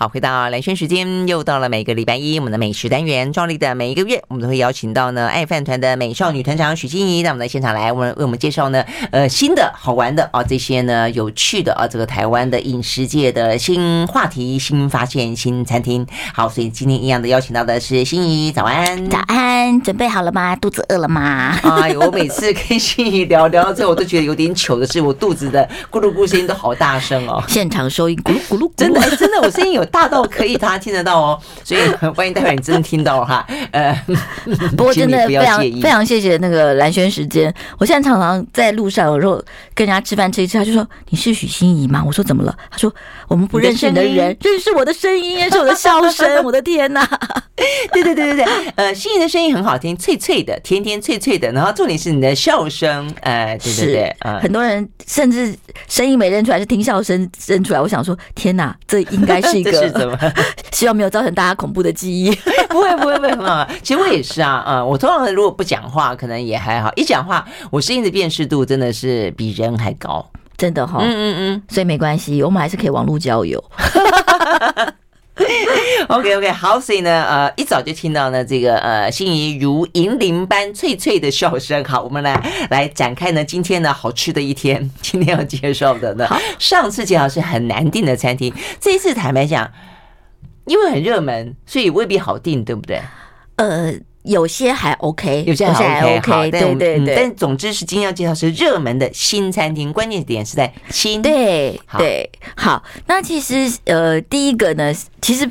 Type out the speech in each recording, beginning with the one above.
好，回到蓝轩时间，又到了每个礼拜一，我们的美食单元，照例的每一个月，我们都会邀请到呢爱饭团的美少女团长许欣怡在我们的现场来，我们为我们介绍呢呃新的好玩的啊这些呢有趣的啊这个台湾的饮食界的新话题、新发现、新餐厅。好，所以今天一样的邀请到的是欣怡，早安，早安，准备好了吗？肚子饿了吗？哎呦，我每次跟欣怡聊聊到最后，我都觉得有点糗的是，我肚子的咕噜咕声音都好大声哦，现场收音咕噜咕噜，真的真的，我声音有。大到可以大家听得到哦，所以 欢迎待会你真的听到哈，呃，不过真的非常非常谢谢那个蓝轩时间。我现在常常在路上，有时候跟人家吃饭吃一吃，他就说你是许欣怡吗？我说怎么了？他说我们不认识你的人，认识我的声音，认识我的笑声。我的天哪！对对对对对，呃，心怡的声音很好听，脆脆的，甜甜脆脆的，然后重点是你的笑声，呃，对对对，呃，很多人甚至声音没认出来，是听笑声认出来。我想说，天哪，这应该是一个。是怎么？希望没有造成大家恐怖的记忆。不会，不会，不会。其实我也是啊，嗯，我通常如果不讲话，可能也还好；一讲话，我声音的辨识度真的是比人还高，真的哈。嗯嗯嗯，所以没关系，我们还是可以网络交友。OK OK，好，所以呢，呃，一早就听到呢，这个呃，心仪如银铃般脆脆的笑声。好，我们来来展开呢，今天呢，好吃的一天，今天要介绍的呢，上次介绍是很难订的餐厅，这一次坦白讲，因为很热门，所以未必好订，对不对？呃。有些还 OK，有些还 OK，, OK 对对对、嗯。但总之是今天要介绍是热门的新餐厅，关键点是在新。对对，好，那其实呃，第一个呢，其实。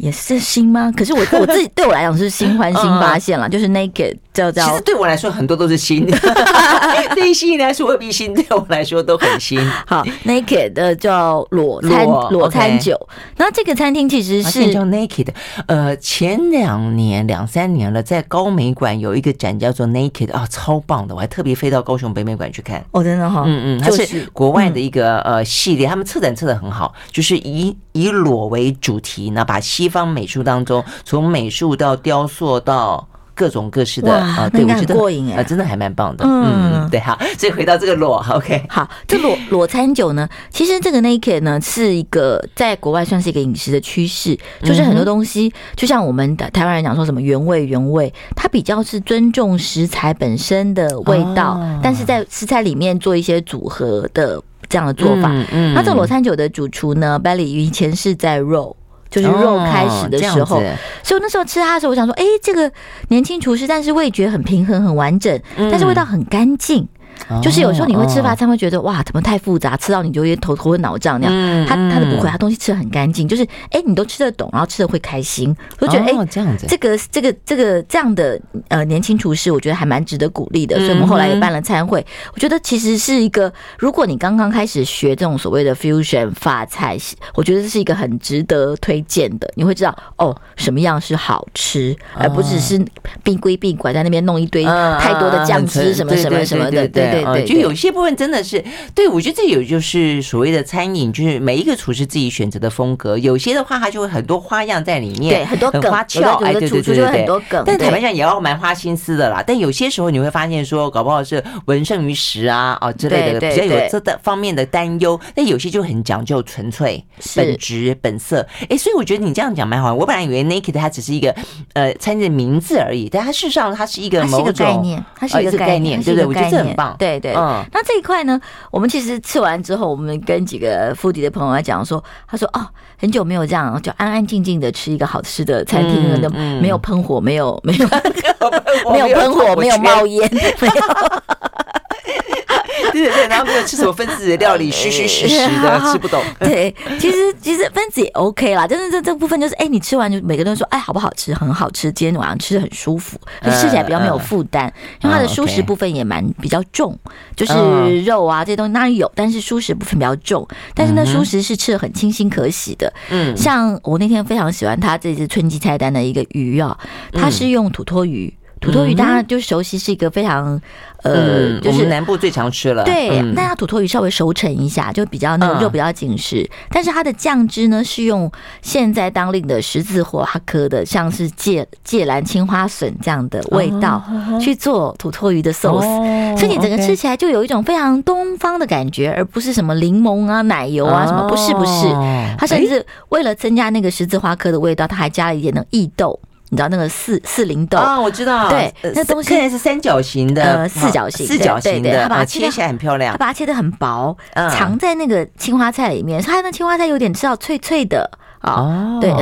也是新吗？可是我 我自己对我来讲是新欢新发现了，就是 Naked 叫叫。其实对我来说很多都是新，对于欣怡来说未必新，对我来说都很新。好，Naked 的叫裸餐裸餐酒，那这个餐厅其实是叫 Naked。呃，前两年两三年了，在高美馆有一个展叫做 Naked 啊，超棒的，我还特别飞到高雄北美馆去看。哦，真的哈，嗯嗯，它是国外的一个呃系列，他们策展策的很好，就是以以裸为主题，那把西方美术当中，从美术到雕塑到各种各式的啊，对，我觉得过瘾啊，真的还蛮棒的。嗯，对，好，所以回到这个裸，OK，好，这裸裸餐酒呢，其实这个 Naked 呢是一个在国外算是一个饮食的趋势，就是很多东西，就像我们的台湾人讲说什么原味原味，它比较是尊重食材本身的味道，但是在食材里面做一些组合的这样的做法。嗯，那这个裸餐酒的主厨呢，Belly 以前是在肉。就是肉开始的时候，所以那时候吃它的时候，我想说，哎，这个年轻厨师，但是味觉很平衡、很完整，但是味道很干净。就是有时候你会吃法餐会觉得哇，怎么太复杂，吃到你就有点头头昏脑胀那样。他他的不会，他东西吃的很干净，就是哎，你都吃得懂，然后吃的会开心，我觉得哎，这样子，这个这个这个这样的呃年轻厨师，我觉得还蛮值得鼓励的。所以我们后来也办了餐会，我觉得其实是一个，如果你刚刚开始学这种所谓的 fusion 法菜，我觉得这是一个很值得推荐的。你会知道哦，什么样是好吃，而不只是闭归闭拐在那边弄一堆太多的酱汁什么什么什么的，对。对，对，就有些部分真的是，对，我觉得这有就是所谓的餐饮，就是每一个厨师自己选择的风格。有些的话，它就会很多花样在里面，对，很多梗，花俏，哎，对对对对，很多梗。但坦白讲，也要蛮花心思的啦。但有些时候你会发现，说搞不好是文胜于实啊，哦之类的，比较有这的方面的担忧。但有些就很讲究纯粹、本质、本色。哎，所以我觉得你这样讲蛮好。我本来以为 Naked 它只是一个呃餐厅的名字而已，但它事实上它是一个某种概念，它是一个概念，对不对？我觉得这很棒。对对，嗯，那这一块呢，我们其实吃完之后，我们跟几个 foodie 的朋友来讲说，他说哦，很久没有这样，就安安静静的吃一个好吃的餐厅了，没有喷火，没有没有 没有喷火，没有冒烟，没有。对对对，然后没有吃什么分子的料理，虚虚实实的，吃不懂。对，其实其实分子也 OK 啦，但是这这部分就是，哎，你吃完就每个人都说，哎，好不好吃？很好吃，今天晚上吃的很舒服，就吃起来比较没有负担。因为它的蔬食部分也蛮比较重，就是肉啊这些东西那有，但是蔬食部分比较重。但是呢，蔬食是吃的很清新可喜的。嗯，像我那天非常喜欢他这次春季菜单的一个鱼啊，它是用土托鱼。土魠鱼大家就熟悉是一个非常。呃，嗯、就是南部最常吃了。对，嗯、那它土魠鱼稍微熟成一下，就比较那个肉比较紧实。嗯、但是它的酱汁呢，是用现在当令的十字花科的，像是芥芥蓝、青花笋这样的味道去做土魠鱼的寿司，哦、所以你整个吃起来就有一种非常东方的感觉，而不是什么柠檬啊、奶油啊什么，不是不是。它甚至为了增加那个十字花科的味道，它还加了一点那异豆。你知道那个四四零豆？啊？我知道，对，那东西现在是三角形的，呃，四角形，四角形的，它把它切起来很漂亮，它把它切得很薄，藏在那个青花菜里面，它那青花菜有点吃到脆脆的啊，对，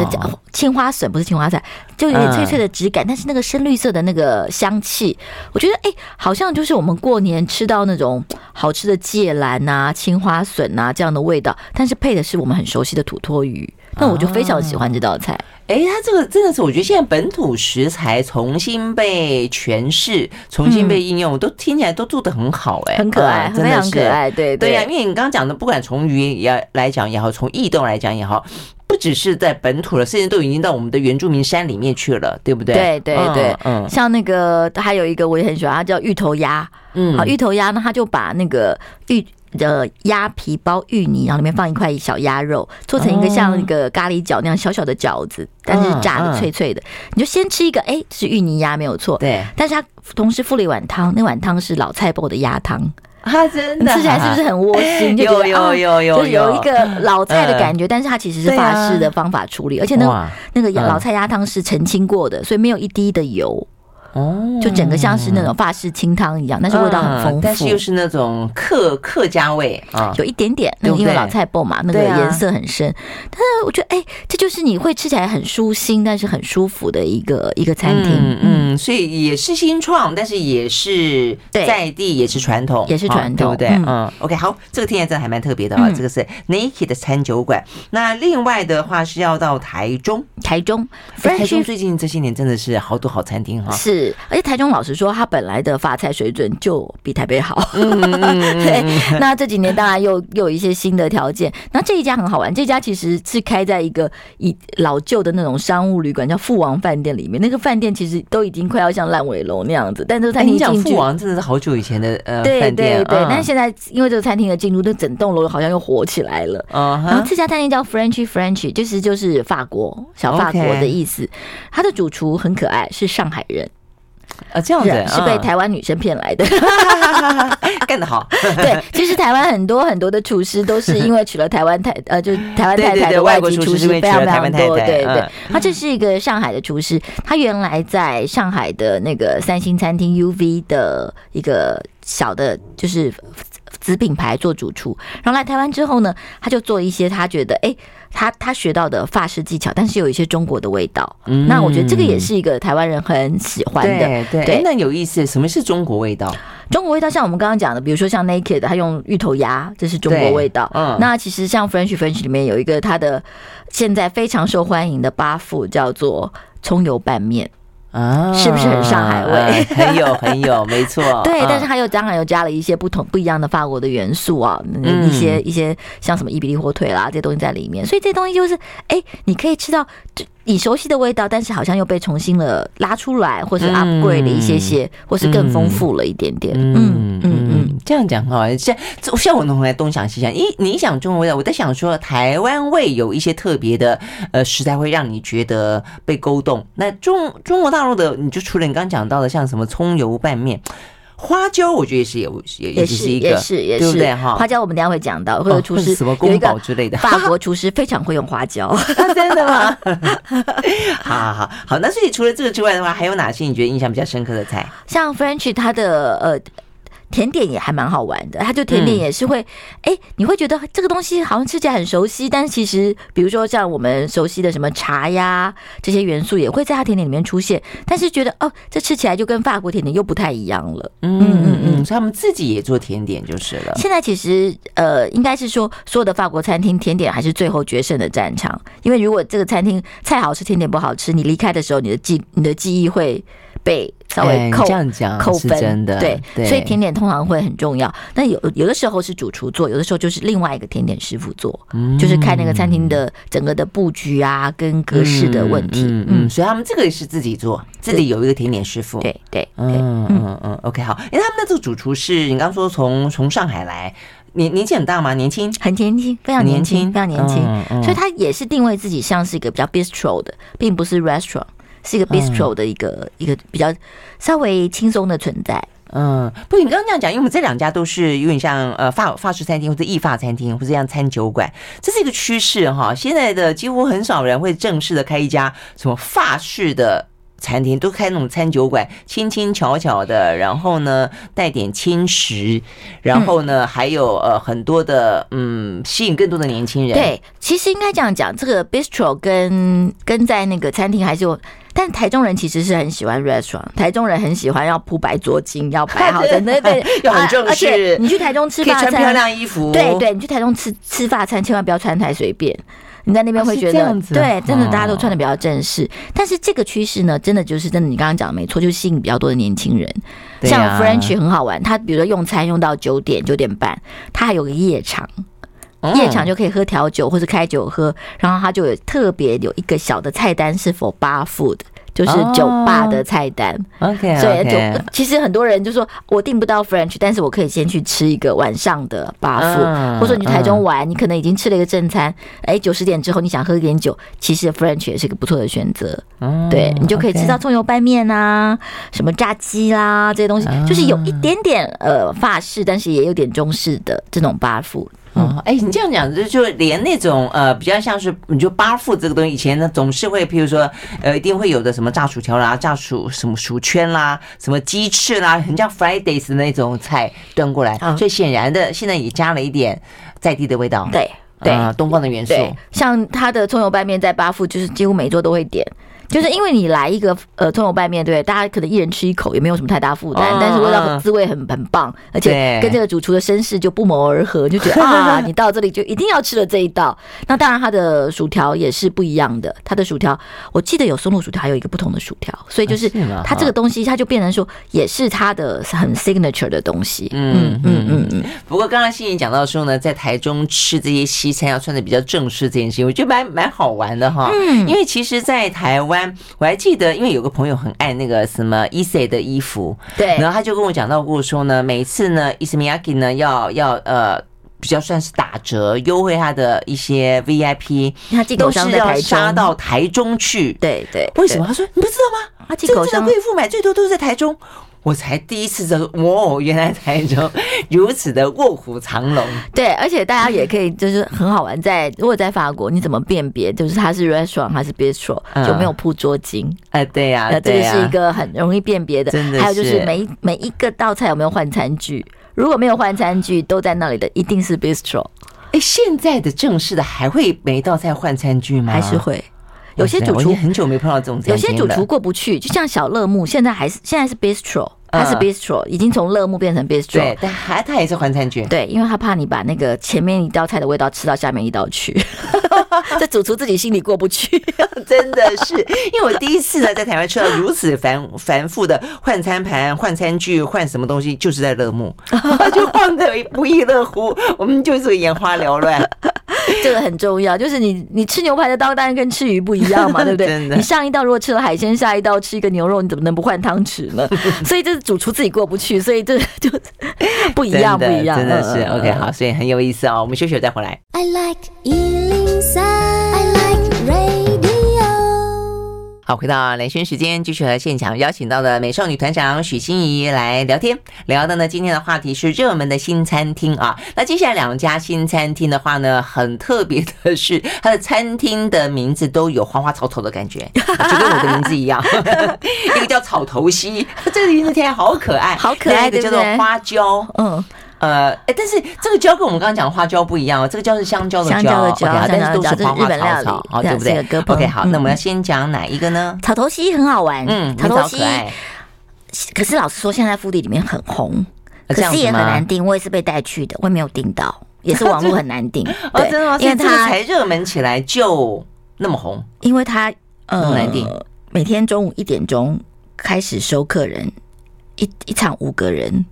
青花笋不是青花菜，就有点脆脆的质感，但是那个深绿色的那个香气，我觉得哎，好像就是我们过年吃到那种好吃的芥蓝啊、青花笋啊这样的味道，但是配的是我们很熟悉的土托鱼，那我就非常喜欢这道菜。哎，它这个真的是，我觉得现在本土食材重新被诠释、重新被应用，嗯、都听起来都做的很好，哎，很可爱，非常可爱，对对呀、啊。因为你刚刚讲的，不管从鱼也来讲也好，从异动来讲也好，不只是在本土了，甚至都已经到我们的原住民山里面去了，对不对？对对对，嗯，像那个还有一个我也很喜欢，它叫芋头鸭，嗯，好，芋头鸭呢，它就把那个芋。的鸭皮包芋泥，然后里面放一块小鸭肉，做成一个像一个咖喱饺那样小小的饺子，但是炸的脆脆的。你就先吃一个，哎，是芋泥鸭没有错，对。但是它同时附了一碗汤，那碗汤是老菜包的鸭汤，啊，真的，吃起来是不是很窝心？就有有有有，就有一个老菜的感觉，但是它其实是法式的方法处理，而且那那个老菜鸭汤是澄清过的，所以没有一滴的油。哦，就整个像是那种法式清汤一样，但是味道很丰富，但是又是那种客客家味啊，有一点点，那因为老菜脯嘛，那个颜色很深。但是我觉得，哎，这就是你会吃起来很舒心，但是很舒服的一个一个餐厅。嗯嗯，所以也是新创，但是也是在地，也是传统，也是传统，对不对？嗯，OK，好，这个听起来真的还蛮特别的啊。这个是 Naked 的餐酒馆。那另外的话是要到台中，台中，台中最近这些年真的是好多好餐厅哈。是。而且台中老实说，他本来的发菜水准就比台北好。对，那这几年当然又又有一些新的条件。那这一家很好玩，这家其实是开在一个以老旧的那种商务旅馆，叫富王饭店里面。那个饭店其实都已经快要像烂尾楼那样子。但这个餐厅进去，富王真的是好久以前的呃对对对。但是现在因为这个餐厅的进入，那整栋楼好像又火起来了。然后这家餐厅叫 Frenchy Frenchy，就是就是法国小法国的意思。他的主厨很可爱，是上海人。啊，这样子是被台湾女生骗来的，干得好。对，其实台湾很多很多的厨师都是因为娶了台湾太呃，就台湾太太的外籍厨师非常非常多。对对，他这是一个上海的厨师，他原来在上海的那个三星餐厅 UV 的一个小的，就是子品牌做主厨，然后来台湾之后呢，他就做一些他觉得哎。他他学到的法式技巧，但是有一些中国的味道。嗯，那我觉得这个也是一个台湾人很喜欢的。对对，对那有意思。什么是中国味道？中国味道像我们刚刚讲的，比如说像 Naked，他用芋头鸭，这是中国味道。嗯，那其实像 Frenchy Frenchy 里面有一个它的现在非常受欢迎的八副，叫做葱油拌面。啊，是不是很上海味？啊、很有，很有，没错。对，但是它又当然又加了一些不同、不一样的法国的元素啊，嗯、一些一些像什么伊比利火腿啦这些东西在里面，所以这东西就是，哎、欸，你可以吃到。你熟悉的味道，但是好像又被重新了拉出来，或是 upgrade 了一些些，嗯、或是更丰富了一点点。嗯嗯，这样讲哈，像像我弄来东想西想，一你想中国味道，我在想说台湾味有一些特别的呃食材会让你觉得被勾动。那中中国大陆的，你就除了你刚刚讲到的，像什么葱油拌面。花椒我觉得也是有，也是一个，也是也是，对不对哈？花椒我们等下会讲到，或者厨师 什么宫保之类的，法国厨师非常会用花椒，真的吗？好好好好，那所以除了这个之外的话，还有哪些你觉得印象比较深刻的菜？像 French 它的呃。甜点也还蛮好玩的，它就甜点也是会，哎、嗯欸，你会觉得这个东西好像吃起来很熟悉，但是其实，比如说像我们熟悉的什么茶呀，这些元素也会在它甜点里面出现，但是觉得哦，这吃起来就跟法国甜点又不太一样了。嗯嗯嗯，所以他们自己也做甜点就是了。现在其实呃，应该是说所有的法国餐厅甜点还是最后决胜的战场，因为如果这个餐厅菜好吃，甜点不好吃，你离开的时候，你的记你的记忆会。被稍微扣、扣分，真的对，对，所以甜点通常会很重要。但有有的时候是主厨做，有的时候就是另外一个甜点师傅做，嗯、就是看那个餐厅的整个的布局啊，跟格式的问题。嗯，嗯，嗯，所以他们这个也是自己做，自己有一个甜点师傅。对对，对，嗯嗯嗯，OK 好。因为他们的这个主厨是你刚刚说从从上海来。年年纪很大吗？年轻，很年轻，非常年轻，非常年轻。嗯嗯、所以他也是定位自己像是一个比较 bistro 的，并不是 restaurant，是一个 bistro 的一个、嗯、一个比较稍微轻松的存在。嗯，不过你刚刚这样讲，因为我们这两家都是有点像呃法法式餐厅或者意法餐厅或者像餐酒馆，这是一个趋势哈。现在的几乎很少人会正式的开一家什么法式的。餐厅都开那种餐酒馆，轻轻巧巧的，然后呢带点轻食，然后呢、嗯、还有呃很多的嗯吸引更多的年轻人。对，其实应该这样讲，这个 bistro 跟跟在那个餐厅还是有，但台中人其实是很喜欢 restaurant，台中人很喜欢要铺白桌巾，要摆好的，对对，要很正式。你去台中吃法餐，穿漂亮衣服。对对，你去台中吃吃法餐，千万不要穿太随便。你在那边会觉得，对，真的大家都穿的比较正式。但是这个趋势呢，真的就是真的，你刚刚讲的没错，就是吸引比较多的年轻人。像 French 很好玩，他比如说用餐用到九点九点半，他还有个夜场，夜场就可以喝调酒或者开酒喝，然后他就有特别有一个小的菜单是 for bar food。就是酒吧的菜单，OK，所以就其实很多人就说，我订不到 French，但是我可以先去吃一个晚上的 bar food，或者说你去台中玩，你可能已经吃了一个正餐，哎，九十点之后你想喝一点酒，其实 French 也是一个不错的选择，对，你就可以吃到葱油拌面啊，什么炸鸡啦这些东西，就是有一点点呃法式，但是也有点中式的这种 bar food。哦，哎，你这样讲就就连那种呃比较像是你就八富这个东西，以前呢总是会，譬如说呃一定会有的什么炸薯条啦、炸薯什么薯圈啦、什么鸡翅啦，很像 Fridays 的那种菜端过来，所以显然的现在也加了一点在地的味道，对对，东方的元素，像他的葱油拌面在八富就是几乎每桌都会点。就是因为你来一个呃葱油拌面，对，大家可能一人吃一口也没有什么太大负担，但是味道滋味很很棒，而且跟这个主厨的身世就不谋而合，就觉得 啊，你到这里就一定要吃了这一道。那当然，它的薯条也是不一样的，它的薯条我记得有松露薯条，还有一个不同的薯条，所以就是它这个东西，它就变成说也是它的很 signature 的东西。嗯嗯嗯嗯。不过刚刚欣怡讲到说呢，在台中吃这些西餐要穿的比较正式这件事情，我觉得蛮蛮好玩的哈。嗯，因为其实，在台湾。我还记得，因为有个朋友很爱那个什么 Issey 的衣服，对，然后他就跟我讲到过说呢，每次呢，Issey Miyake 呢要要呃比较算是打折优惠他的一些 VIP，他寄口箱在台中，杀到台中去，对对，为什么？他说你不知道吗？他寄口商贵妇买最多都是在台中。我才第一次知道，哇！原来台中如此的卧虎藏龙。对，而且大家也可以，就是很好玩。在如果在法国，你怎么辨别，就是它是 restaurant 还是 bistro，就没有铺桌巾？哎，对呀，那这个是一个很容易辨别的。真的，还有就是每每一个道菜有没有换餐具？如果没有换餐具，都在那里的，一定是 bistro。哎，现在的正式的还会每一道菜换餐具吗？还是会？有些主厨很久没碰到这种，有些主厨过不去，就像小乐木，现在还是现在是 bistro。它是 bistro，已经从乐木变成 bistro，对，但还他也是换餐具，对，因为他怕你把那个前面一道菜的味道吃到下面一道去，这主厨自己心里过不去，真的是，因为我第一次呢在台湾吃到如此繁繁复的换餐盘、换餐具、换什么东西，就是在乐木，就换得不亦乐乎，我们就是眼花缭乱。这个很重要，就是你你吃牛排的刀当然跟吃鱼不一样嘛，对不对？你上一道如果吃了海鲜，下一道吃一个牛肉，你怎么能不换汤匙呢？所以这是主厨自己过不去，所以这就不一样，不一样，真的是 OK 好，所以很有意思哦。我们休息再回来。I like 好，回到兰萱时间，继续和现场邀请到的美少女团长许欣怡来聊天。聊的呢，今天的话题是热门的新餐厅啊。那接下来两家新餐厅的话呢，很特别的是，它的餐厅的名字都有花花草草的感觉，就跟我的名字一样。一个叫草头溪，这个名字听起来好可爱，好可爱，一个叫做花椒，嗯。呃，哎，但是这个椒跟我们刚刚讲的花椒不一样哦，这个椒是香蕉的椒，香蕉的但是都是花花草草，好，对不对？OK，好，那我们要先讲哪一个呢？草头溪很好玩，嗯，草头溪可是老实说，现在腹地里面很红，可是也很难订。我也是被带去的，我也没有订到，也是网络很难订。哦，真的吗？因为它才热门起来就那么红，因为它呃难订，每天中午一点钟。开始收客人，一一场五个人，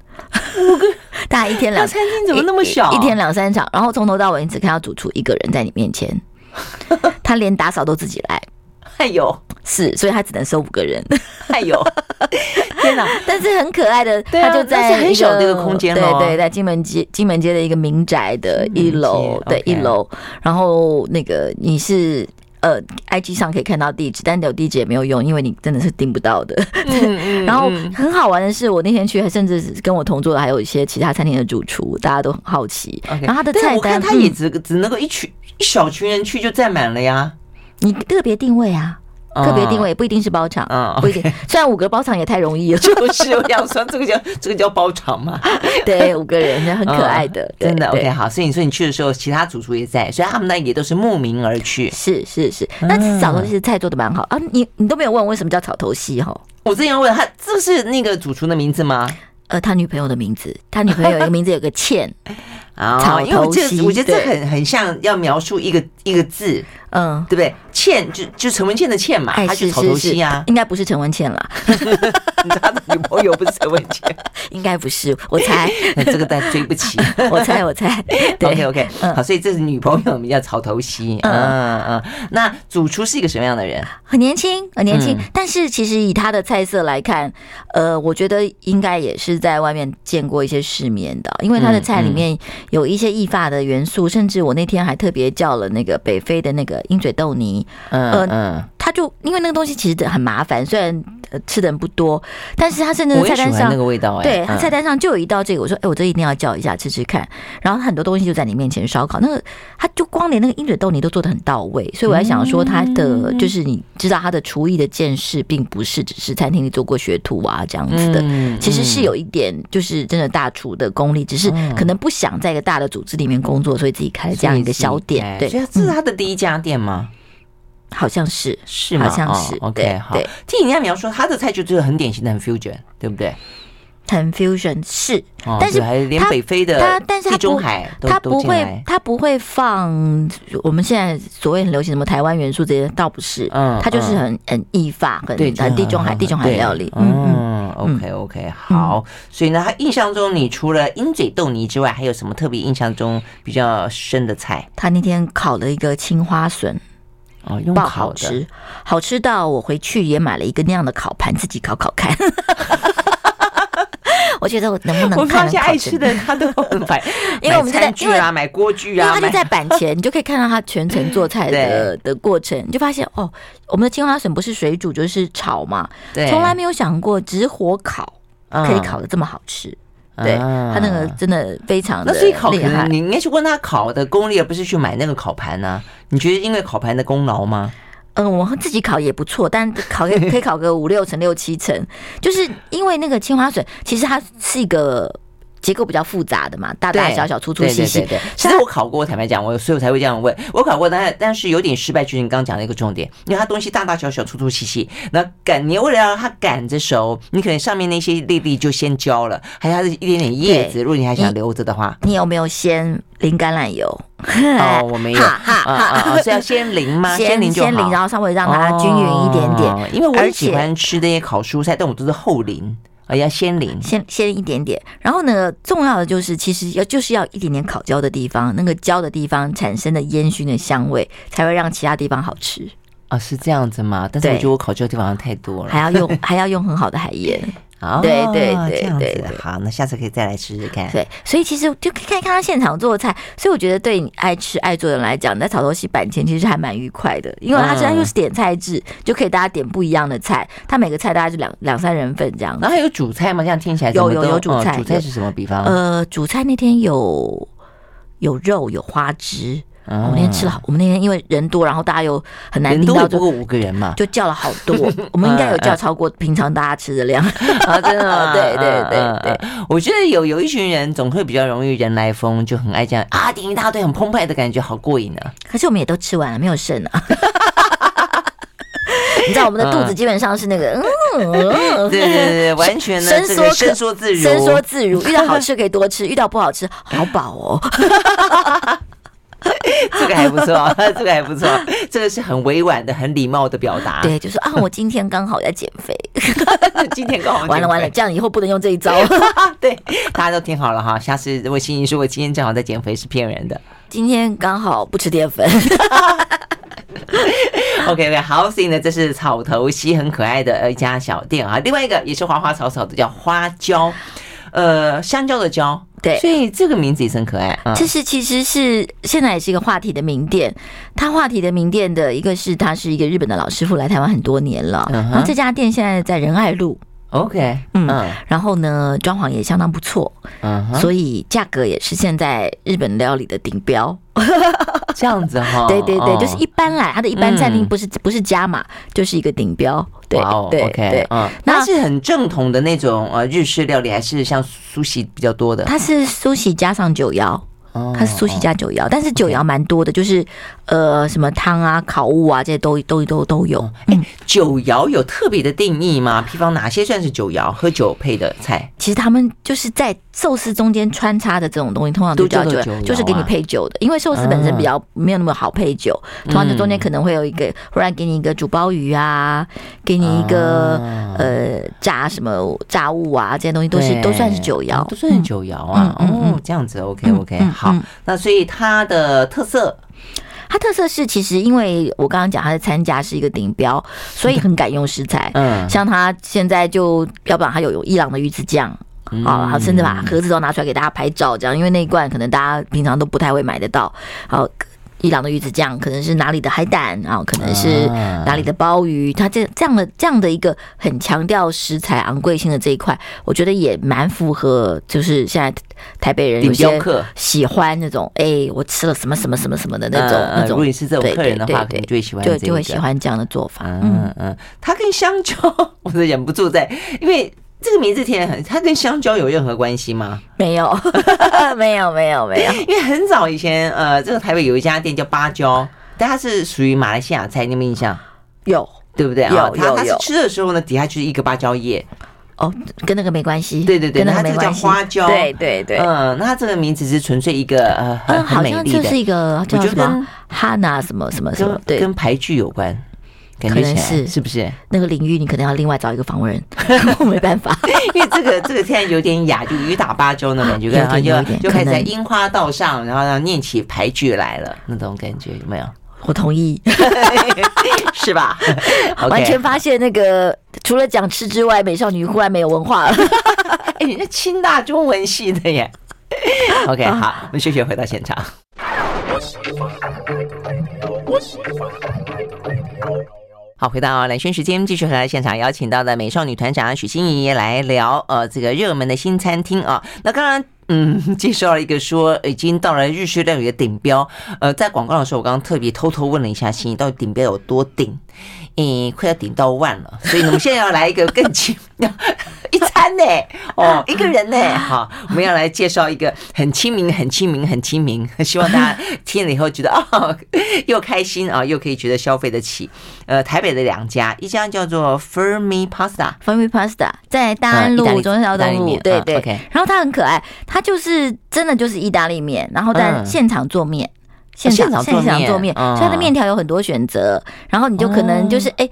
五个，大概一天两 餐厅怎么那么小？一,一天两三场，然后从头到尾你只看到主厨一个人在你面前，他连打扫都自己来。哎呦，是，所以他只能收五个人。哎呦，天哪！但是很可爱的，他就在很小的一个空间，对对，在金门街金门街的一个民宅的一楼，对一楼。然后那个你是呃，IG 上可以看到地址，但有地址也没有用，因为你真的是订不到的。然后很好玩的是，我那天去，还甚至跟我同桌的还有一些其他餐厅的主厨，大家都很好奇。然后他的菜单，他也只只能够一群一小群人去就占满了呀。你特别定位啊，特别定位不一定是包场，嗯，不一定。虽然五个包场也太容易了，就是我要说这个叫这个叫包场嘛。对，五个人很可爱的，真的 OK 好。所以你说你去的时候，其他主厨也在，所以他们那也都是慕名而去。是是是，那草头西菜做的蛮好啊。你你都没有问为什么叫草头戏哈？我之前问他，这是那个主厨的名字吗？呃，他女朋友的名字，他女朋友有一个名字有个 倩啊，草头西，我觉得这很很像要描述一个一个字。嗯，对不对？倩就就陈文茜的倩嘛，他是草头西啊，应该不是陈文茜啦。他的女朋友不是陈文茜，应该不是，我猜。这个但追不起，我猜我猜。OK OK，好，所以这是女朋友名叫草头西。嗯嗯，那主厨是一个什么样的人？很年轻，很年轻。但是其实以他的菜色来看，呃，我觉得应该也是在外面见过一些世面的，因为他的菜里面有一些义法的元素，甚至我那天还特别叫了那个北非的那个。鹰嘴豆泥，嗯嗯，他就因为那个东西其实很麻烦，虽然吃的人不多，但是他甚至菜单上那个味道，对，他菜单上就有一道这个，我说，哎，我这一定要叫一下吃吃看。然后很多东西就在你面前烧烤，那个他就光连那个鹰嘴豆泥都做的很到位，所以我在想说，他的就是你知道他的厨艺的见识，并不是只是餐厅里做过学徒啊这样子的，其实是有一点就是真的大厨的功力，只是可能不想在一个大的组织里面工作，所以自己开了这样一个小店。对，所以这是他的第一家店吗？好像是，是吗？好像是。OK，好。听人家描述，他的菜就是很典型的很 fusion，对不对？很 fusion 是，但是还连北非的，他但是地中海，他不会，他不会放我们现在所谓很流行什么台湾元素这些，倒不是。嗯，他就是很很意法，很很地中海地中海料理。嗯 OK OK，好。所以呢，他印象中，你除了鹰嘴豆泥之外，还有什么特别印象中比较深的菜？他那天烤了一个青花笋。哦，用烤好吃，好吃到我回去也买了一个那样的烤盘，自己烤烤看。我觉得我能不能？我发现爱吃的他都 很买，因为我们在具啊，买锅具啊，因为他就在板前，你就可以看到他全程做菜的的过程，你就发现哦，我们的青花笋不是水煮就是炒嘛，对，从来没有想过直火烤可以烤的这么好吃。对，他那个真的非常的厉害。那所以烤，可能你应该去问他烤的功力，而不是去买那个烤盘呢？你觉得因为烤盘的功劳吗？嗯，我们自己烤也不错，但烤 可以烤个五六成、六七成，就是因为那个青花笋，其实它是一个。结构比较复杂的嘛，大大小小、粗粗细细。对对对，其实我考过，坦白讲，我所以我才会这样问。我考过，但但是有点失败，就是你刚刚讲的一个重点，因为它东西大大小小、粗粗细细。那擀，你为了让它擀着熟，你可能上面那些粒粒就先焦了，还有它的一点点叶子，如果你还想留着的话，你有没有先淋橄榄油？哦，我没有。哈哈，是要先淋吗？先淋就。先淋，然后稍微让它均匀一点点。因为我喜欢吃那些烤蔬菜，但我都是后淋。啊，要先淋，先先一点点，然后呢，重要的就是其实要就是要一点点烤焦的地方，那个焦的地方产生的烟熏的香味，才会让其他地方好吃。啊，是这样子吗？但是我觉得我烤焦的地方太多了，还要用还要用很好的海盐。哦，对对对对，对，好，那下次可以再来试试看。对，所以其实就可以看看他现场做的菜，所以我觉得对你爱吃爱做的人来讲，在草头西板前其实还蛮愉快的，因为他现在又是点菜制，就可以大家点不一样的菜，他每个菜大概就两两三人份这样。然后还有主菜吗？这样听起来有有有主菜，主菜是什么？比方呃，主菜那天有有肉有花枝。我们那天吃了，我们那天因为人多，然后大家又很难订到，就五个人嘛，就叫了好多。我们应该有叫超过平常大家吃的量 啊！真的，对对对对。我觉得有有一群人总会比较容易人来疯，就很爱这样啊，点一大堆很澎湃的感觉，好过瘾啊。可是我们也都吃完了，没有剩啊。你知道我们的肚子基本上是那个，嗯，对对对，完全伸缩伸缩自如，伸缩自如。遇到好吃可以多吃，遇到不好吃好饱哦。这个还不错，这个还不错，这个是很委婉的、很礼貌的表达。对，就是啊，我今天刚好在减肥，今天刚好完了完了，这样以后不能用这一招。对，大家都听好了哈，下次如果欣怡说我今天正好在减肥，是骗人的。今天刚好不吃淀粉。OK OK，好，所以呢，这是草头溪很可爱的一家小店啊。另外一个也是花花草草的，叫花椒，呃，香蕉的蕉。对，所以这个名字也是很可爱。嗯、这是其实是现在也是一个话题的名店。它话题的名店的一个是，它是一个日本的老师傅来台湾很多年了。嗯、然后这家店现在在仁爱路。OK，嗯，然后呢，装潢也相当不错。嗯，所以价格也是现在日本料理的顶标。这样子哈，对对对，就是一般啦，它的一般餐厅不是不是加码，就是一个顶标。对对对，嗯，那是很正统的那种呃日式料理，还是像苏西比较多的？它是苏西加上酒肴。它是苏西加九窑，但是九窑蛮多的，就是呃什么汤啊、烤物啊这些都都都都有。哎，九窑有特别的定义吗？比方哪些算是九窑？喝酒配的菜？其实他们就是在寿司中间穿插的这种东西，通常都叫酒，就是给你配酒的。因为寿司本身比较没有那么好配酒，通常这中间可能会有一个忽然给你一个煮鲍鱼啊，给你一个呃炸什么炸物啊，这些东西都是都算是酒肴，都算是酒肴啊。哦，这样子，OK OK，好。那所以它的特色，它特色是其实因为我刚刚讲它的餐价是一个顶标，所以很敢用食材。嗯，像它现在就要不然它有有伊朗的鱼子酱，好，好，甚至把盒子都拿出来给大家拍照，这样，因为那一罐可能大家平常都不太会买得到。好。伊朗的鱼子酱可能是哪里的海胆啊？可能是哪里的鲍鱼？它这这样的这样的一个很强调食材昂贵性的这一块，我觉得也蛮符合，就是现在台北人有些喜欢那种哎，我吃了什么什么什么什么的那种那种。如果你是这种客人的话，可能最喜欢就就会喜欢这样的做法。嗯嗯，它跟香蕉，我都忍不住在，因为。这个名字听起来很，它跟香蕉有任何关系吗？没有，没有，没有，没有。因为很早以前，呃，这个台北有一家店叫芭蕉，但它是属于马来西亚菜，你有没有印象？有，对不对？有，有，有。它是吃的时候呢，底下就是一个芭蕉叶。哦，跟那个没关系。对对对，跟那。它这个叫花椒。对对对。嗯，那它这个名字是纯粹一个呃很很美丽的，好像就是一个叫什么哈娜什么什么什么，对，跟排剧有关。可能是是不是那个领域？你可能要另外找一个访问人，我没办法，因为这个这个现在有点哑，就雨打芭蕉那感觉，然后就就开始在樱花道上，然后要念起牌句来了，那种感觉有没有？我同意，是吧？完全发现那个除了讲吃之外，美少女忽然没有文化了。哎，你是清大中文系的耶。OK，好，我们休学回到现场。好，回到蓝轩时间，继续和来现场邀请到的美少女团长许欣怡来聊呃这个热门的新餐厅啊。那刚刚嗯介绍了一个说已经到了日式料理的顶标，呃在广告的时候我刚刚特别偷偷问了一下欣怡，到底顶标有多顶？嗯，快要顶到万了，所以呢，我们现在要来一个更 亲一餐呢，哦，一个人呢，好，我们要来介绍一个很亲民、很亲民、很亲民，希望大家听了以后觉得哦，又开心啊，又可以觉得消费得起。呃，台北的两家，一家叫做 Fermi Pasta，Fermi Pasta 在大安路中山路，对对。然后它很可爱，它就是真的就是意大利面，然后在现场做面。现场现场做面，所以它的面条有很多选择，然后你就可能就是哎。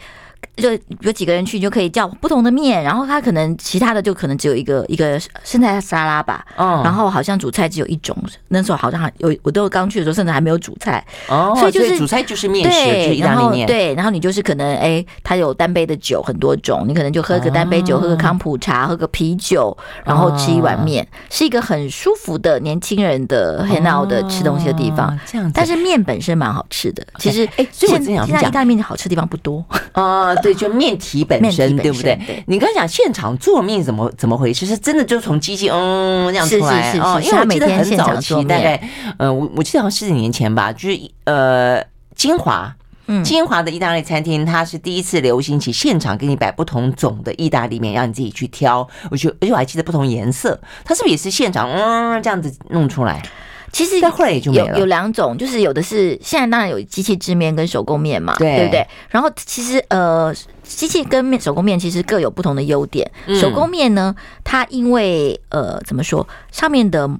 就有几个人去，你就可以叫不同的面，然后他可能其他的就可能只有一个一个生菜沙拉吧，哦，然后好像主菜只有一种，那时候好像还有我都刚去的时候，甚至还没有主菜，哦，所以就是主菜就是面食，对，然后对，然后你就是可能哎，他有单杯的酒很多种，你可能就喝个单杯酒，喝个康普茶，喝个啤酒，然后吃一碗面，是一个很舒服的年轻人的很好的吃东西的地方，这样，但是面本身蛮好吃的，其实哎，现在意大利面好吃的地方不多。啊。对，就面体本身，对不对？你刚才讲现场做面怎么怎么回事？是真的就从机器嗯这样出来哦？因为我记得很早期，大概呃，我我记得好像十几年前吧，就是呃，金华，嗯，金华的意大利餐厅，它是第一次流行起现场给你摆不同种的意大利面，让你自己去挑。我觉得，而且我还记得不同颜色，它是不是也是现场嗯这样子弄出来？其实后来也就有有两种，就是有的是现在当然有机器制面跟手工面嘛，对，对不对？然后其实呃，机器跟面手工面其实各有不同的优点。手工面呢，它因为呃怎么说，上面的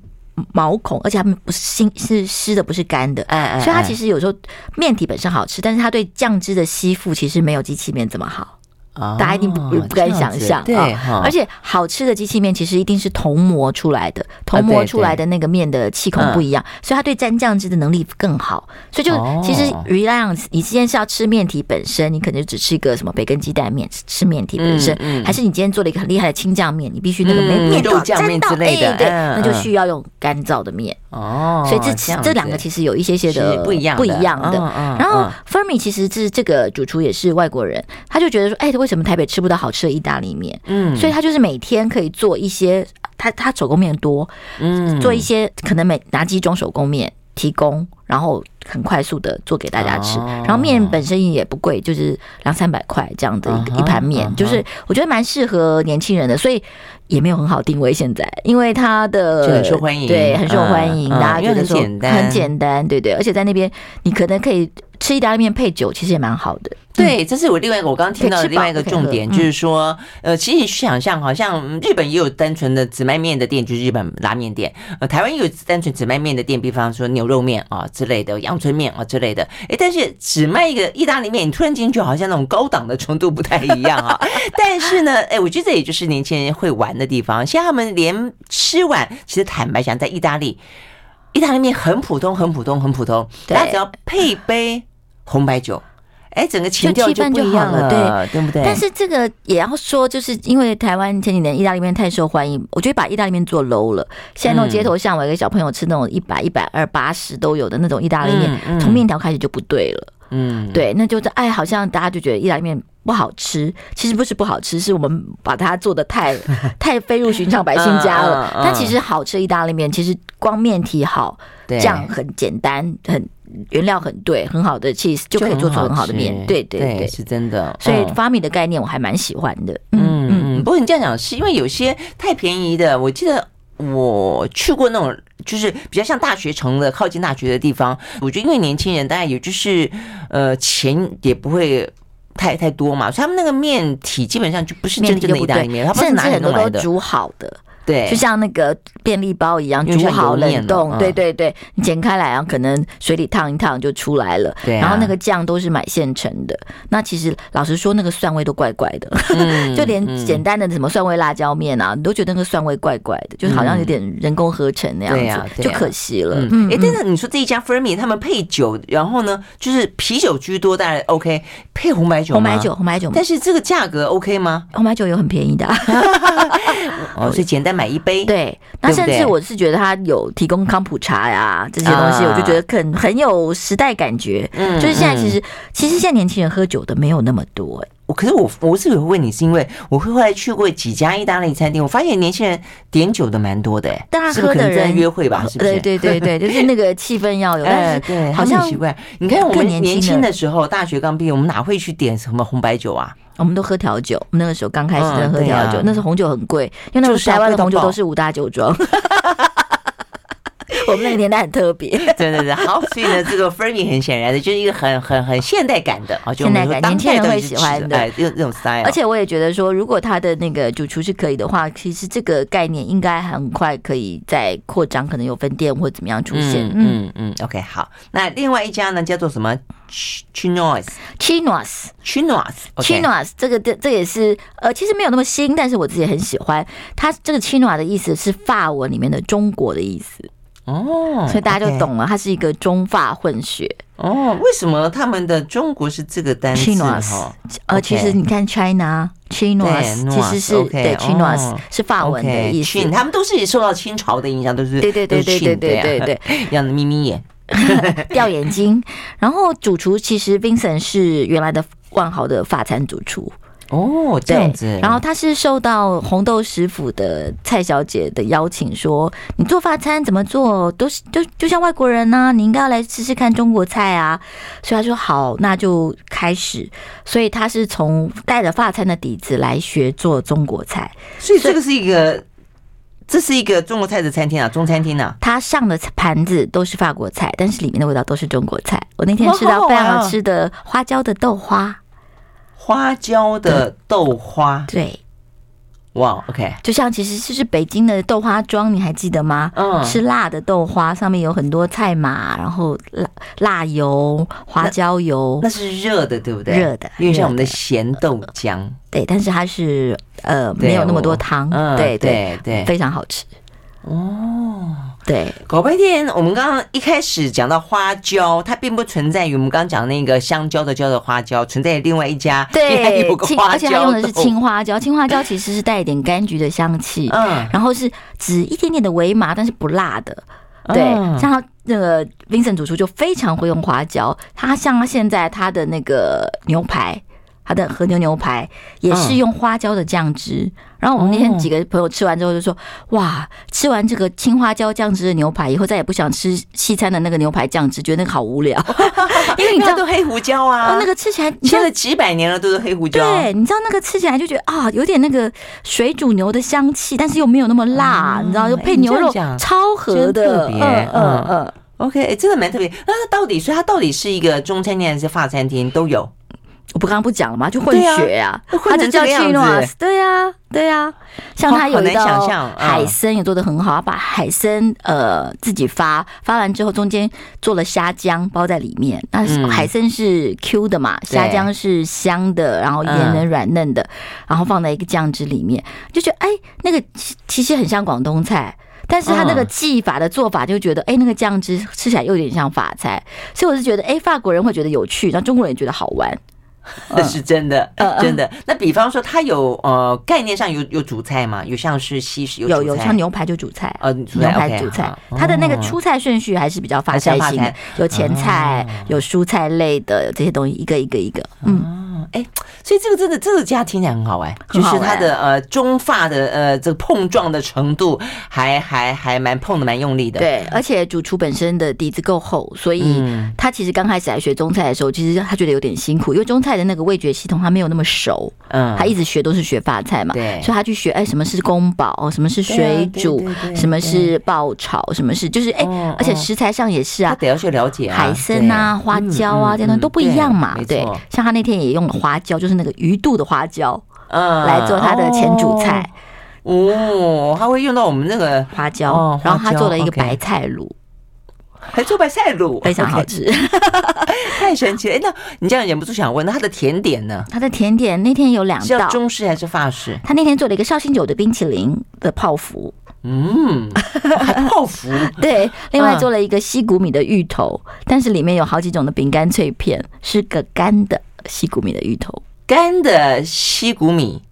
毛孔，而且它们不是新是湿的，不是干的，哎哎，所以它其实有时候面体本身好吃，但是它对酱汁的吸附其实没有机器面这么好。大家一定不不敢想象，对，而且好吃的机器面其实一定是铜磨出来的，铜磨出来的那个面的气孔不一样，所以它对沾酱汁的能力更好。所以就其实 reliance，，你今天是要吃面体本身，你可能就只吃一个什么培根鸡蛋面，吃面体本身，还是你今天做了一个很厉害的青酱面，你必须那个面肉酱面之类的，对，那就需要用干燥的面。哦，所以这这两个其实有一些些的不一样不一样的。然后 Fermi 其实是这个主厨也是外国人，他就觉得说，哎。为什么台北吃不到好吃的意大利面？嗯，所以他就是每天可以做一些，他他手工面多，嗯，做一些可能每拿几种手工面提供，然后很快速的做给大家吃，哦、然后面本身也不贵，就是两三百块这样的一个、uh huh, 一盘面，uh huh. 就是我觉得蛮适合年轻人的，所以也没有很好定位现在，因为它的很受欢迎，对，很受欢迎，嗯、大家觉得说很简单，很简单，对对，而且在那边你可能可以。吃意大利面配酒，其实也蛮好的。对，这是我另外一个我刚刚听到的另外一个重点，就是说，呃，其实你去想象，好像日本也有单纯的只卖面的店，就是日本拉面店。呃，台湾也有单纯只卖面的店，比方说牛肉面啊之类的，阳春面啊之类的。哎，但是只卖一个意大利面，你突然进去好像那种高档的程度不太一样啊。但是呢，哎，我觉得这也就是年轻人会玩的地方。像他们连吃完，其实坦白讲，在意大利，意大利面很普通，很普通，很普通，他只要配杯。红白酒，哎，整个情调就不一样了，对对不对？但是这个也要说，就是因为台湾前几年意大利面太受欢迎，我觉得把意大利面做 low 了。现在那种街头巷尾给小朋友吃那种一百、一百二、八十都有的那种意大利面，从面条开始就不对了。嗯，对，那就是哎，好像大家就觉得意大利面不好吃，其实不是不好吃，是我们把它做的太 太飞入寻常百姓家了。但其实好吃意大利面，其实光面体好，酱很简单，很。原料很对，很好的 cheese 就可以做出很好的面，对对对，是真的。所以 Fermi 的概念我还蛮喜欢的。嗯嗯，不过你这样讲是因为有些太便宜的，我记得我去过那种就是比较像大学城的靠近大学的地方，我觉得因为年轻人大概也就是呃钱也不会太太多嘛，所以他们那个面体基本上就不是真正的意大利面，他们是很多都煮好的。对，就像那个便利包一样，煮好冷冻。对对对，你剪开来，然后可能水里烫一烫就出来了。对，然后那个酱都是买现成的。那其实老实说，那个蒜味都怪怪的，就连简单的什么蒜味辣椒面啊，你都觉得那个蒜味怪怪的，就是好像有点人工合成那样子，就可惜了。哎，但是你说这一家 Fermi 他们配酒，然后呢，就是啤酒居多，当然 OK，配红白酒，红白酒，红白酒。但是这个价格 OK 吗？红白酒有很便宜的，哦，所以简单。买一杯，对，那甚至我是觉得他有提供康普茶呀这些东西，我就觉得很很有时代感觉。嗯，就是现在其实其实现在年轻人喝酒的没有那么多哎。我可是我我是有问你，是因为我会后来去过几家意大利餐厅，我发现年轻人点酒的蛮多的哎。大家喝的人约会吧，是不是？对对对对，就是那个 气氛要有。哎，对，好像奇怪。你看我们年轻的时候，大学刚毕业，我们哪会去点什么红白酒啊？我们都喝调酒，我们那个时候刚开始在喝调酒，那时候红酒很贵，因为那时候台湾的红酒都是五大酒庄。我们那个年代很特别，对对对，好，所以呢，这个 Fermi 很显然的就是一个很很很现代感的啊，就现代感，年轻人会喜欢的，哎，这这种 style。而且我也觉得说，如果他的那个主厨是可以的话，其实这个概念应该很快可以再扩张，可能有分店或怎么样出现。嗯嗯，OK，好。那另外一家呢，叫做什么？Chinoise，Chinoise，Chinoise，这个这这也是呃，其实没有那么新，但是我自己很喜欢。它这个 Chinoise 的意思是法文里面的中国的意思。哦，所以大家就懂了，它是一个中法混血。哦，为什么他们的中国是这个单词？呃，其实你看 China，Chinoise 其实是对 Chinoise 是法文的意思。他们都是受到清朝的影响，都是对对对对对对对对，一样的眯眯眼，掉眼睛。然后主厨其实 Vincent 是原来的万豪的法餐主厨。哦，这样子。然后他是受到红豆食府的蔡小姐的邀请，说你做法餐怎么做，都是就就像外国人呢、啊，你应该要来试试看中国菜啊。所以他说好，那就开始。所以他是从带着法餐的底子来学做中国菜。所以这个是一个，这是一个中国菜的餐厅啊，中餐厅啊。他上的盘子都是法国菜，但是里面的味道都是中国菜。我那天吃到非常好吃的花椒的豆花。花椒的豆花，对，哇，OK，就像其实就是北京的豆花庄，你还记得吗？嗯，吃辣的豆花，上面有很多菜码，然后辣辣油、花椒油，那，那是热的，对不对？热的，因为像我们的咸豆浆，对，但是它是呃没有那么多汤，对对，对，非常好吃。哦，对，搞半天，我们刚刚一开始讲到花椒，它并不存在于我们刚刚讲那个香蕉的蕉的花椒，存在于另外一家，对，有个花椒，而且它用的是青花椒，青花椒其实是带一点柑橘的香气，嗯，然后是只一点点的微麻，但是不辣的，对，嗯、像他那个 Vincent 主厨就非常会用花椒，他像他现在他的那个牛排。他的和牛牛排也是用花椒的酱汁，然后我们那天几个朋友吃完之后就说：“哇，吃完这个青花椒酱汁的牛排以后，再也不想吃西餐的那个牛排酱汁，觉得那个好无聊。”因为你知道都黑胡椒啊，那个吃起来吃了几百年了都是黑胡椒。对，你知道那个吃起来就觉得啊，有点那个水煮牛的香气，但是又没有那么辣，你知道，就配牛肉超合的，嗯嗯嗯。OK，真的蛮特别。那它到底，所以它到底是一个中餐厅还是法餐厅都有？我不刚刚不讲了吗？就混血呀，他就叫 Chinoise，对呀，对呀。像他有一道海参也做的很好，他把海参呃自己发发完之后，中间做了虾浆包在里面。那海参是 Q 的嘛，虾浆是香的，然后盐能软嫩的，然后放在一个酱汁里面，就觉得哎，那个其实很像广东菜，但是他那个技法的做法就觉得哎，那个酱汁吃起来又有点像法菜，所以我是觉得哎，法国人会觉得有趣，那中国人也觉得好玩。那是真的，真的。那比方说，它有呃概念上有有主菜吗？有像是西式有有有像牛排就主菜，呃，牛排主菜。它的那个出菜顺序还是比较发菜型的，有前菜，有蔬菜类的这些东西，一个一个一个，嗯。哎，所以这个真的这个家听起来很好玩，就是它的呃中发的呃这个碰撞的程度还还还蛮碰的蛮用力的。对，而且主厨本身的底子够厚，所以他其实刚开始来学中菜的时候，其实他觉得有点辛苦，因为中菜的那个味觉系统他没有那么熟。嗯，他一直学都是学发菜嘛，对，所以他去学哎什么是宫保，什么是水煮，什么是爆炒，什么是就是哎，而且食材上也是啊，他得要去了解海参啊、花椒啊这些东西都不一样嘛。对，像他那天也用。花椒就是那个鱼肚的花椒，嗯，来做它的前主菜。哦，他会用到我们那个花椒，然后他做了一个白菜卤，还做白菜卤，非常好吃，太神奇了！哎，那你这样忍不住想问，那他的甜点呢？他的甜点那天有两道，是中式还是法式？他那天做了一个绍兴酒的冰淇淋的泡芙，嗯，还 泡芙，对，另外做了一个西谷米的芋头，但是里面有好几种的饼干脆片，是个干的。西谷米的芋头，干的西谷米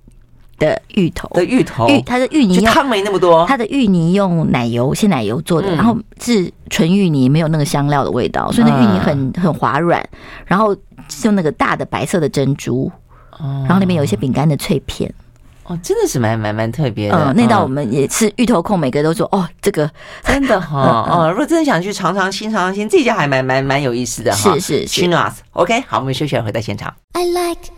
的芋头。的芋头，芋它的芋泥汤没那么多，它的芋泥用奶油鲜奶油做的，然后是纯芋泥，没有那个香料的味道，所以那芋泥很很滑软，然后用那个大的白色的珍珠，然后里面有一些饼干的脆片。哦，真的是蛮蛮蛮特别的。嗯，那道我们也是芋头控，每个都说哦，这个真的哈 哦。如果真的想去尝尝新，尝尝新，这家还蛮蛮蛮有意思的哈。是是是。Chinoise，OK，好，我们休息了，回到现场。I like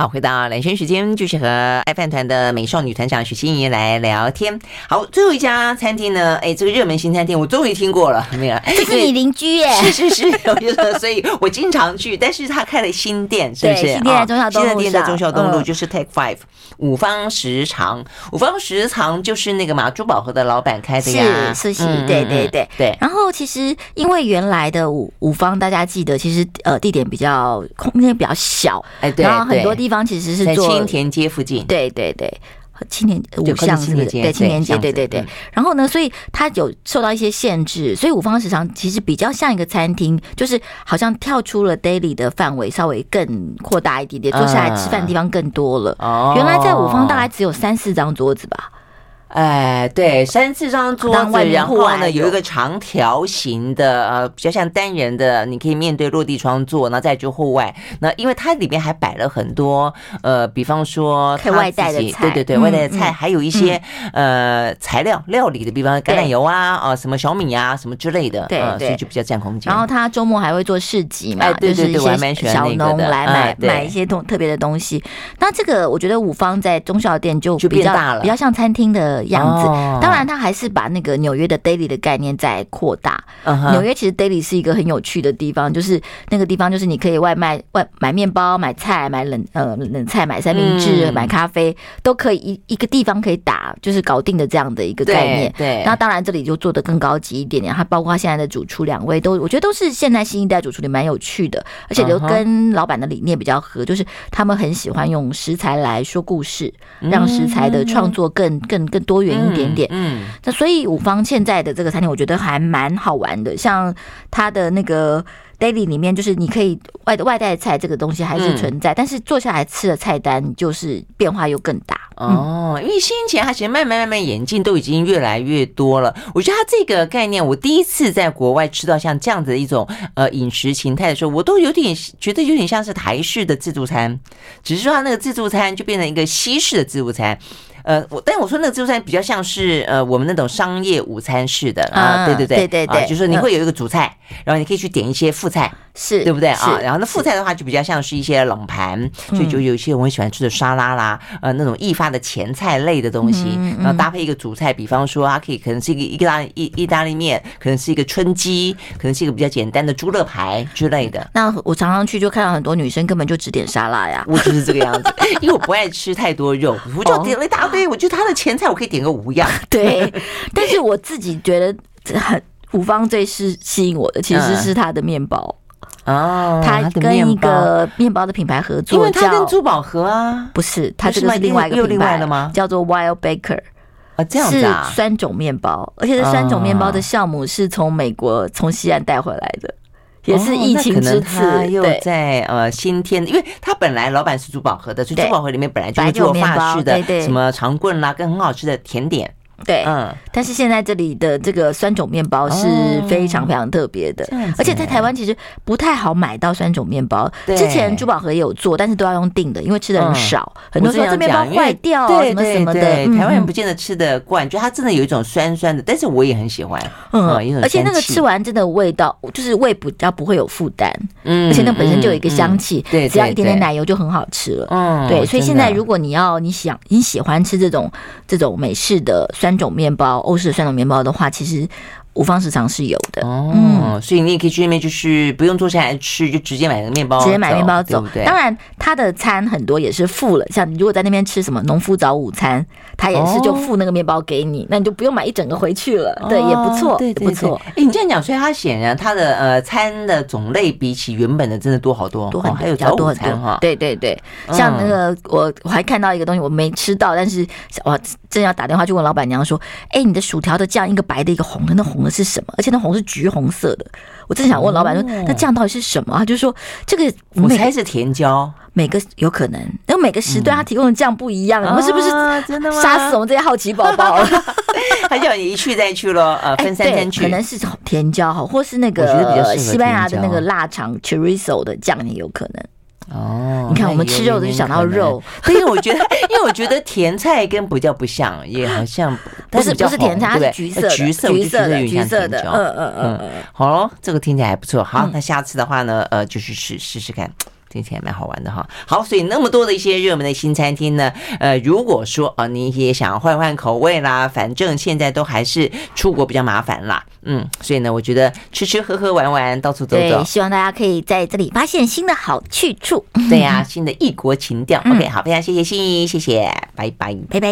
好，回到蓝轩时间，就是和爱饭团的美少女团长许欣怡来聊天。好，最后一家餐厅呢，哎，这个热门新餐厅我终于听过了，没有？这是你邻居耶？是是是，所以我经常去。但是他开了新店，是不是？新店在中孝东路，新的店在中孝东路，就是 Take Five 五方食藏。五方食藏就是那个马珠宝盒的老板开的呀，是是是，对对对对。然后其实因为原来的五五方，大家记得，其实呃地点比较空间比较小，哎，对，然后很多地。方其实是做青田街附近，对对对，青田五巷子，对青田街，对对对。然后呢，所以它有受到一些限制，所以五方食堂其实比较像一个餐厅，就是好像跳出了 daily 的范围，稍微更扩大一点点，坐下来吃饭的地方更多了。原来在五方大概只有三四张桌子吧。哎，对，三四张桌子，然后呢，有一个长条形的，呃，比较像单人的，你可以面对落地窗坐，然后再就户外。那因为它里面还摆了很多，呃，比方说可以外带的菜，对对对，外带的菜，还有一些呃材料料理的，比方橄榄油啊，啊什么小米啊什么之类的，对，所以就比较占空间。然后他周末还会做市集嘛，就是一些小农来买买一些东特别的东西。那这个我觉得五方在中小店就比较大了比较像餐厅的。的样子。当然，他还是把那个纽约的 daily 的概念再扩大。纽约其实 daily 是一个很有趣的地方，就是那个地方就是你可以外卖外买面包、买菜、买冷呃冷菜、买三明治、买咖啡，都可以一一个地方可以打，就是搞定的这样的一个概念。对。那当然这里就做的更高级一点点，它包括现在的主厨两位都，我觉得都是现在新一代主厨里蛮有趣的，而且都跟老板的理念比较合，就是他们很喜欢用食材来说故事，让食材的创作更更更多元一点点。嗯，那所以五方现在的这个餐厅，我觉得还蛮好玩的，像它的那个。daily 里面就是你可以外的外带菜这个东西还是存在，嗯、但是坐下来吃的菜单就是变化又更大哦。因为先前它其实慢慢慢慢演进都已经越来越多了。我觉得它这个概念，我第一次在国外吃到像这样子的一种呃饮食形态的时候，我都有点觉得有点像是台式的自助餐，只是说它那个自助餐就变成一个西式的自助餐。呃，我但我说那个自助餐比较像是呃我们那种商业午餐式的啊，对对对，对对对，就是你会有一个主菜，然后你可以去点一些副菜，是对不对啊？然后那副菜的话就比较像是一些冷盘，所以就有一些我很喜欢吃的沙拉啦，呃那种易发的前菜类的东西，然后搭配一个主菜，比方说它可以可能是一个意大利意意大利面，可能是一个春鸡，可能是一个比较简单的猪肋排之类的。那我常常去就看到很多女生根本就只点沙拉呀，我就是这个样子，因为我不爱吃太多肉，我就点了一大堆。我觉得他的前菜我可以点个五样，对。但是我自己觉得很五芳最是吸引我的，其实是他的面包哦。他跟一个面包的品牌合作，因为他跟珠宝盒啊，不是，他这个是另外一个品牌的吗？叫做 Wild Baker 啊，这样子啊，是酸种面包，而且这酸种面包的酵母是从美国从西安带回来的。也是疫情之次，他又在呃新添，因为他本来老板是珠宝盒的，所以珠宝盒里面本来就是做法式的什么长棍啦，跟很好吃的甜点。对，嗯，但是现在这里的这个酸种面包是非常非常特别的，而且在台湾其实不太好买到酸种面包。之前珠宝盒也有做，但是都要用订的，因为吃的很少，很多时候这面包坏掉，什么什么的，台湾人不见得吃得惯，就它真的有一种酸酸的，但是我也很喜欢，嗯，而且那个吃完真的味道就是胃比较不会有负担，嗯，而且那本身就有一个香气，对，只要一点点奶油就很好吃了，嗯，对，所以现在如果你要你想你喜欢吃这种这种美式的酸。三种面包，欧式的酸种面包的话，其实五方食堂是有的哦，嗯、所以你也可以去那边，就是不用坐下来吃，就直接买个面包，直接买面包走。对，对，当然，他的餐很多也是付了，像你如果在那边吃什么农夫早午餐，他也是就付那个面包给你，哦、那你就不用买一整个回去了。哦、对，也不错，对，对，对，不错。哎，你这样讲，所以他显然他的呃餐的种类比起原本的真的多好多，多很、哦、还有早午餐哈。对对对，像那个我我还看到一个东西，我没吃到，但是我正要打电话去问老板娘说，哎，你的薯条的酱一个白的，一个红的，那红的是什么？而且那红是橘红色的，我正想问老板说，那酱到底是什么？他就说这个我猜是甜椒，每个有可能，因为每个时段他提供的酱不一样，我们是不是真的吗？杀死我们这些好奇宝宝？他叫你一去再去咯，呃，分三天去，可能是甜椒哈，或是那个西班牙的那个腊肠 chorizo 的酱也有可能。哦，你看我们吃肉的就想到肉，因为我觉得，因为我觉得甜菜跟不叫不像，也好像不是不是甜菜，它是橘色橘色橘色的橘色的，嗯嗯嗯嗯，好喽，这个听起来还不错。好，那下次的话呢，呃，就去试试试看。听起来蛮好玩的哈，好，所以那么多的一些热门的新餐厅呢，呃，如果说啊、呃，你也想要换换口味啦，反正现在都还是出国比较麻烦啦，嗯，所以呢，我觉得吃吃喝喝玩玩，到处走走，希望大家可以在这里发现新的好去处，对呀、啊，新的异国情调。嗯、OK，好，非常谢谢心怡，谢谢，拜拜，拜拜。